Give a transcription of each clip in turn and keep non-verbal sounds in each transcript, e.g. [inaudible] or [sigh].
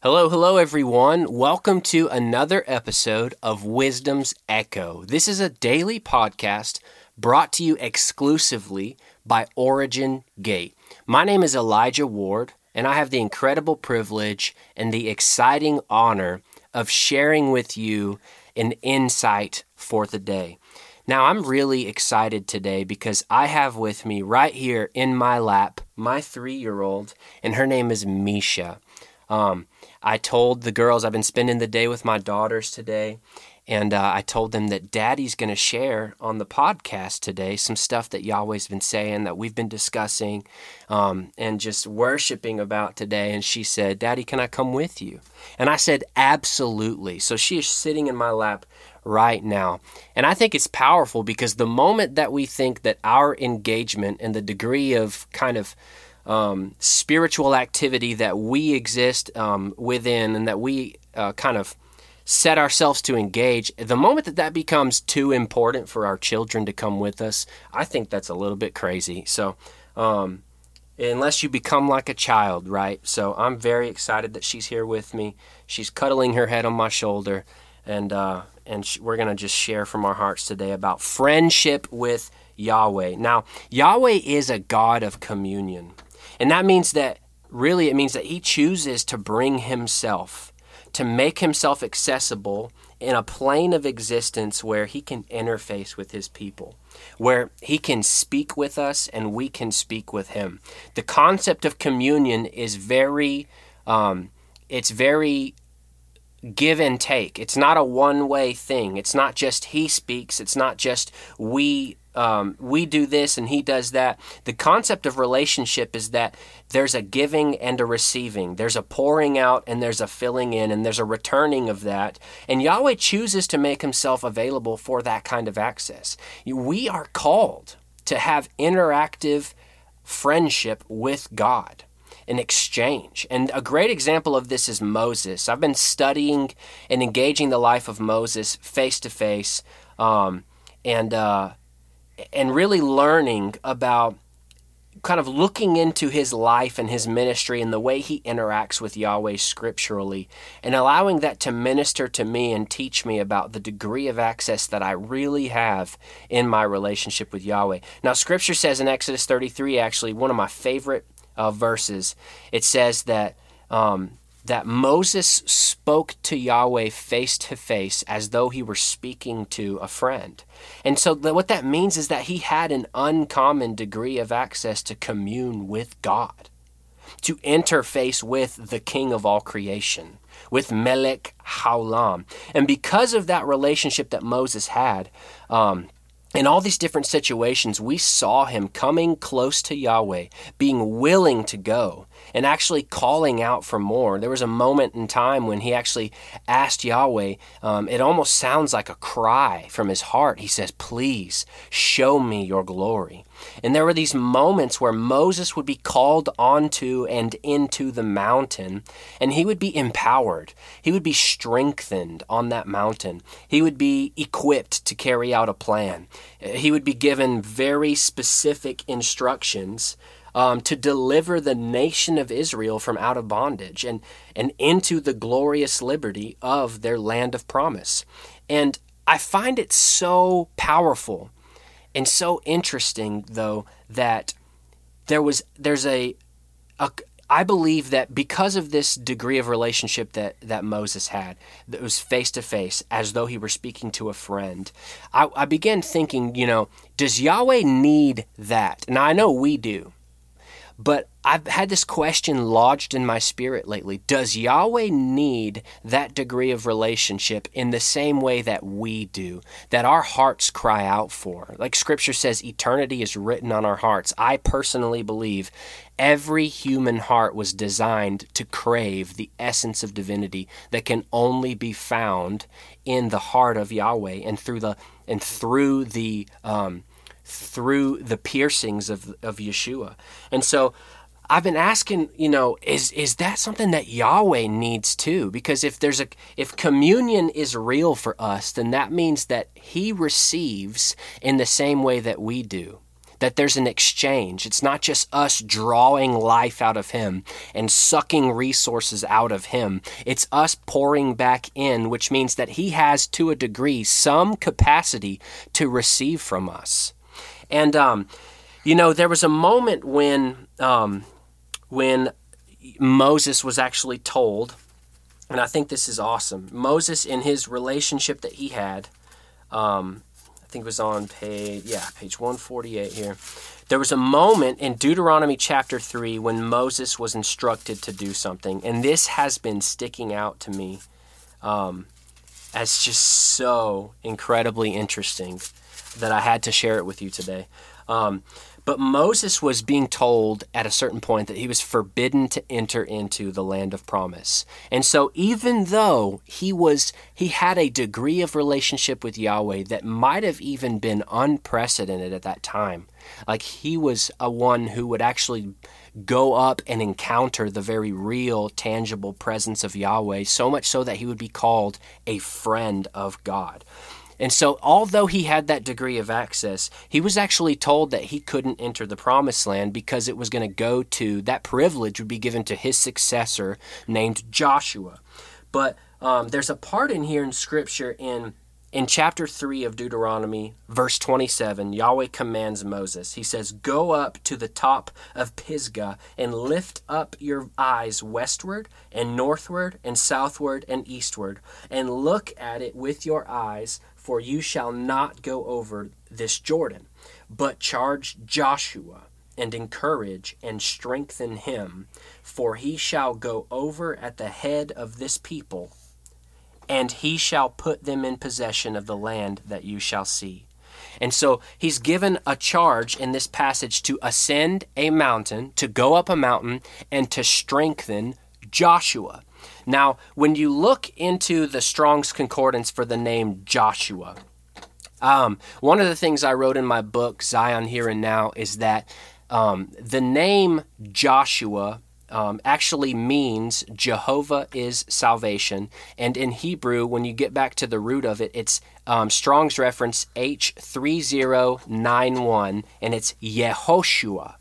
Hello, hello, everyone. Welcome to another episode of Wisdom's Echo. This is a daily podcast brought to you exclusively by Origin Gate. My name is Elijah Ward, and I have the incredible privilege and the exciting honor of sharing with you an insight for the day. Now, I'm really excited today because I have with me right here in my lap my three year old, and her name is Misha. Um, I told the girls I've been spending the day with my daughters today, and uh, I told them that Daddy's going to share on the podcast today some stuff that Yahweh's been saying that we've been discussing um, and just worshiping about today. And she said, Daddy, can I come with you? And I said, Absolutely. So she is sitting in my lap right now. And I think it's powerful because the moment that we think that our engagement and the degree of kind of um, spiritual activity that we exist um, within and that we uh, kind of set ourselves to engage, the moment that that becomes too important for our children to come with us, I think that's a little bit crazy. So, um, unless you become like a child, right? So, I'm very excited that she's here with me. She's cuddling her head on my shoulder, and uh, and sh- we're gonna just share from our hearts today about friendship with Yahweh. Now, Yahweh is a God of communion. And that means that really it means that he chooses to bring himself, to make himself accessible in a plane of existence where he can interface with his people, where he can speak with us and we can speak with him. The concept of communion is very, um, it's very give and take. It's not a one way thing. It's not just he speaks. It's not just we um, we do this and he does that. The concept of relationship is that there's a giving and a receiving, there's a pouring out and there's a filling in, and there's a returning of that. And Yahweh chooses to make himself available for that kind of access. We are called to have interactive friendship with God an exchange. And a great example of this is Moses. I've been studying and engaging the life of Moses face to face, and uh, and really learning about kind of looking into his life and his ministry and the way he interacts with Yahweh scripturally and allowing that to minister to me and teach me about the degree of access that I really have in my relationship with Yahweh. Now, scripture says in Exodus 33, actually, one of my favorite uh, verses, it says that um, that Moses spoke to Yahweh face to face as though he were speaking to a friend. And so, what that means is that he had an uncommon degree of access to commune with God, to interface with the King of all creation, with Melech Haolam. And because of that relationship that Moses had, um, in all these different situations, we saw him coming close to Yahweh, being willing to go, and actually calling out for more. There was a moment in time when he actually asked Yahweh, um, it almost sounds like a cry from his heart. He says, Please show me your glory. And there were these moments where Moses would be called onto and into the mountain, and he would be empowered. He would be strengthened on that mountain. He would be equipped to carry out a plan. He would be given very specific instructions um, to deliver the nation of Israel from out of bondage and, and into the glorious liberty of their land of promise. And I find it so powerful and so interesting, though, that there was there's a, a I believe that because of this degree of relationship that, that Moses had, that was face to face, as though he were speaking to a friend, I, I began thinking, you know, does Yahweh need that? Now I know we do. But I've had this question lodged in my spirit lately. Does Yahweh need that degree of relationship in the same way that we do, that our hearts cry out for? Like scripture says, eternity is written on our hearts. I personally believe every human heart was designed to crave the essence of divinity that can only be found in the heart of Yahweh and through the and through the um, through the piercings of, of Yeshua. And so I've been asking, you know, is is that something that Yahweh needs too? Because if there's a if communion is real for us, then that means that he receives in the same way that we do. that there's an exchange. It's not just us drawing life out of Him and sucking resources out of Him. It's us pouring back in, which means that He has, to a degree, some capacity to receive from us. And, um, you know, there was a moment when, um, when Moses was actually told, and I think this is awesome. Moses, in his relationship that he had, um, I think it was on page, yeah, page 148 here. There was a moment in Deuteronomy chapter 3 when Moses was instructed to do something, and this has been sticking out to me um, as just so incredibly interesting that I had to share it with you today. Um, but Moses was being told at a certain point that he was forbidden to enter into the land of promise. And so even though he was he had a degree of relationship with Yahweh that might have even been unprecedented at that time. Like he was a one who would actually go up and encounter the very real tangible presence of Yahweh, so much so that he would be called a friend of God. And so, although he had that degree of access, he was actually told that he couldn't enter the promised land because it was going to go to, that privilege would be given to his successor named Joshua. But um, there's a part in here in Scripture in in chapter 3 of Deuteronomy, verse 27, Yahweh commands Moses. He says, Go up to the top of Pisgah and lift up your eyes westward and northward and southward and eastward, and look at it with your eyes for you shall not go over this Jordan, but charge Joshua and encourage and strengthen him, for he shall go over at the head of this people, and he shall put them in possession of the land that you shall see. And so he's given a charge in this passage to ascend a mountain, to go up a mountain, and to strengthen Joshua. Now, when you look into the Strong's Concordance for the name Joshua, um, one of the things I wrote in my book, Zion Here and Now, is that um, the name Joshua um, actually means Jehovah is salvation. And in Hebrew, when you get back to the root of it, it's um, Strong's reference H3091, and it's Yehoshua.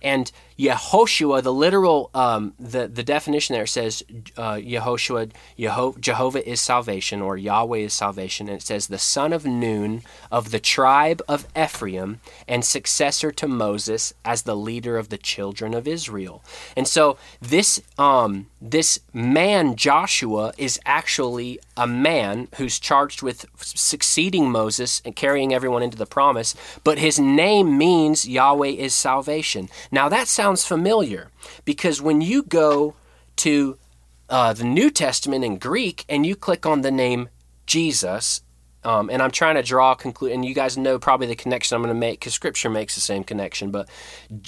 And Yehoshua, the literal, um, the, the definition there says uh, Yehoshua, Yeho- Jehovah is salvation, or Yahweh is salvation. And it says, the son of Nun of the tribe of Ephraim and successor to Moses as the leader of the children of Israel. And so this, um, this man, Joshua, is actually a man who's charged with succeeding Moses and carrying everyone into the promise, but his name means Yahweh is salvation. Now that sounds sounds familiar because when you go to uh, the New Testament in Greek and you click on the name Jesus, um, and I'm trying to draw a conclusion, and you guys know probably the connection I'm going to make because Scripture makes the same connection. But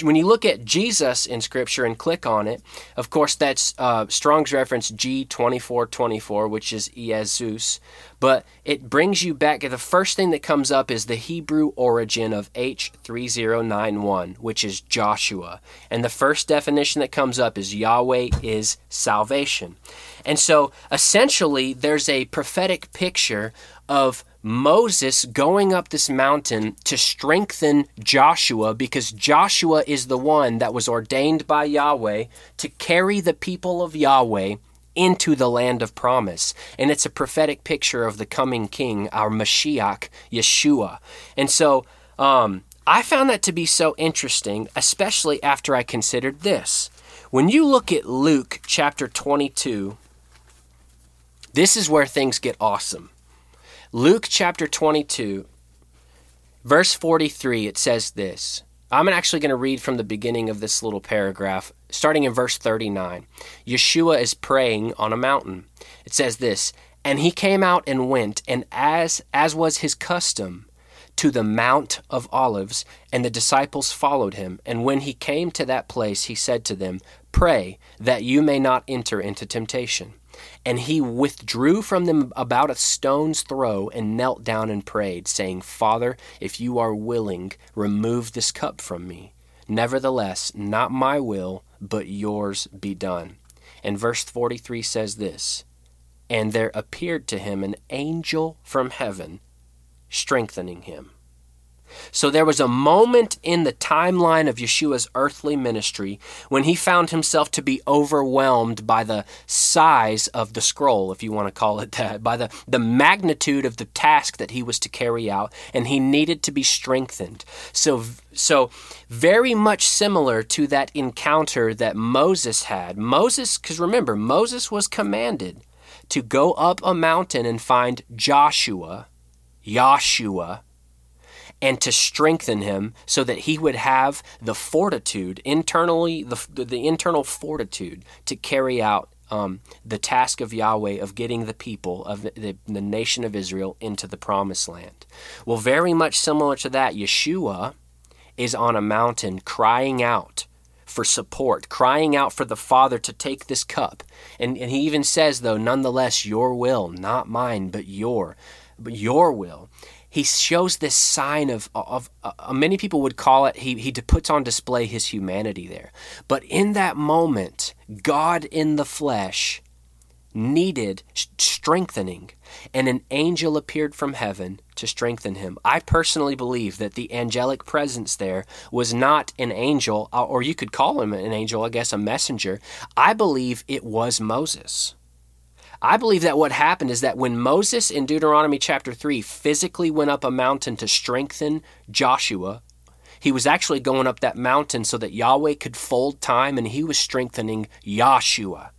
when you look at Jesus in Scripture and click on it, of course, that's uh, Strong's reference G2424, which is Jesus. But it brings you back, the first thing that comes up is the Hebrew origin of H3091, which is Joshua. And the first definition that comes up is Yahweh is salvation. And so essentially, there's a prophetic picture of Moses going up this mountain to strengthen Joshua because Joshua is the one that was ordained by Yahweh to carry the people of Yahweh into the land of promise. And it's a prophetic picture of the coming king, our Mashiach, Yeshua. And so um, I found that to be so interesting, especially after I considered this. When you look at Luke chapter 22, this is where things get awesome. Luke chapter 22, verse 43, it says this. I'm actually going to read from the beginning of this little paragraph, starting in verse 39. Yeshua is praying on a mountain. It says this, and he came out and went, and as as was his custom, to the Mount of Olives, and the disciples followed him. And when he came to that place, he said to them, Pray that you may not enter into temptation. And he withdrew from them about a stone's throw and knelt down and prayed, saying, Father, if you are willing, remove this cup from me. Nevertheless, not my will, but yours be done. And verse 43 says this And there appeared to him an angel from heaven, strengthening him. So there was a moment in the timeline of Yeshua's earthly ministry when he found himself to be overwhelmed by the size of the scroll, if you want to call it that, by the, the magnitude of the task that he was to carry out, and he needed to be strengthened. So so very much similar to that encounter that Moses had. Moses, because remember, Moses was commanded to go up a mountain and find Joshua, Joshua, and to strengthen him so that he would have the fortitude internally the, the internal fortitude to carry out um, the task of Yahweh of getting the people of the, the, nation of Israel into the promised land. Well, very much similar to that, Yeshua is on a mountain crying out for support, crying out for the Father to take this cup. And, and he even says, though, nonetheless, your will, not mine, but your, but your will he shows this sign of, of, uh, many people would call it he, he puts on display his humanity there. But in that moment god in the flesh needed strengthening and an angel appeared from heaven to strengthen him. I personally believe that the angelic presence there was not an angel uh, or you could call him an angel i guess a messenger. I believe it was moses I believe that what happened is that when Moses in Deuteronomy chapter 3 physically went up a mountain to strengthen Joshua, he was actually going up that mountain so that Yahweh could fold time and he was strengthening Joshua.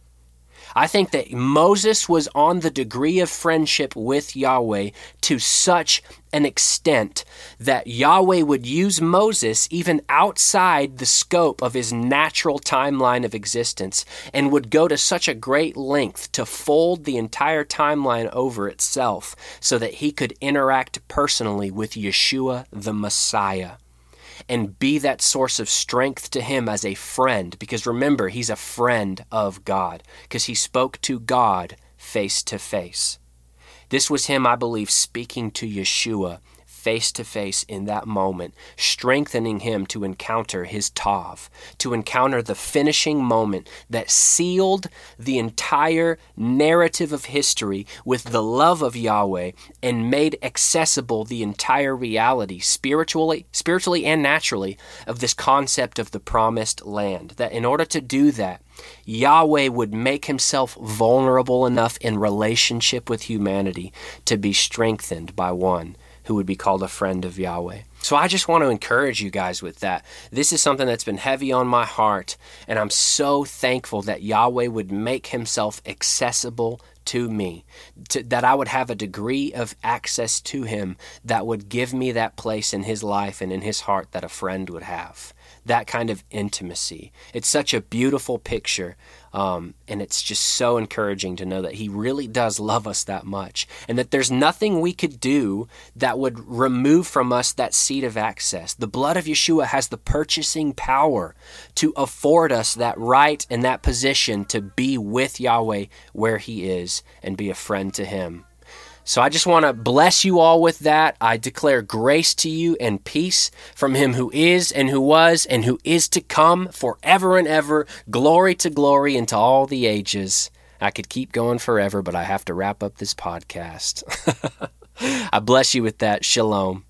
I think that Moses was on the degree of friendship with Yahweh to such an extent that Yahweh would use Moses even outside the scope of his natural timeline of existence and would go to such a great length to fold the entire timeline over itself so that he could interact personally with Yeshua the Messiah and be that source of strength to him as a friend. Because remember, he's a friend of God, because he spoke to God face to face. This was him, I believe, speaking to Yeshua face to face in that moment, strengthening him to encounter his Tav, to encounter the finishing moment that sealed the entire narrative of history with the love of Yahweh and made accessible the entire reality, spiritually, spiritually and naturally, of this concept of the promised land. That in order to do that, Yahweh would make himself vulnerable enough in relationship with humanity to be strengthened by one who would be called a friend of Yahweh. So I just want to encourage you guys with that. This is something that's been heavy on my heart, and I'm so thankful that Yahweh would make himself accessible to me, to, that I would have a degree of access to him that would give me that place in his life and in his heart that a friend would have that kind of intimacy. It's such a beautiful picture, um, and it's just so encouraging to know that He really does love us that much, and that there's nothing we could do that would remove from us that seat of access. The blood of Yeshua has the purchasing power to afford us that right and that position to be with Yahweh where He is and be a friend to Him. So I just want to bless you all with that. I declare grace to you and peace from him who is and who was and who is to come forever and ever, glory to glory into all the ages. I could keep going forever, but I have to wrap up this podcast. [laughs] I bless you with that. Shalom.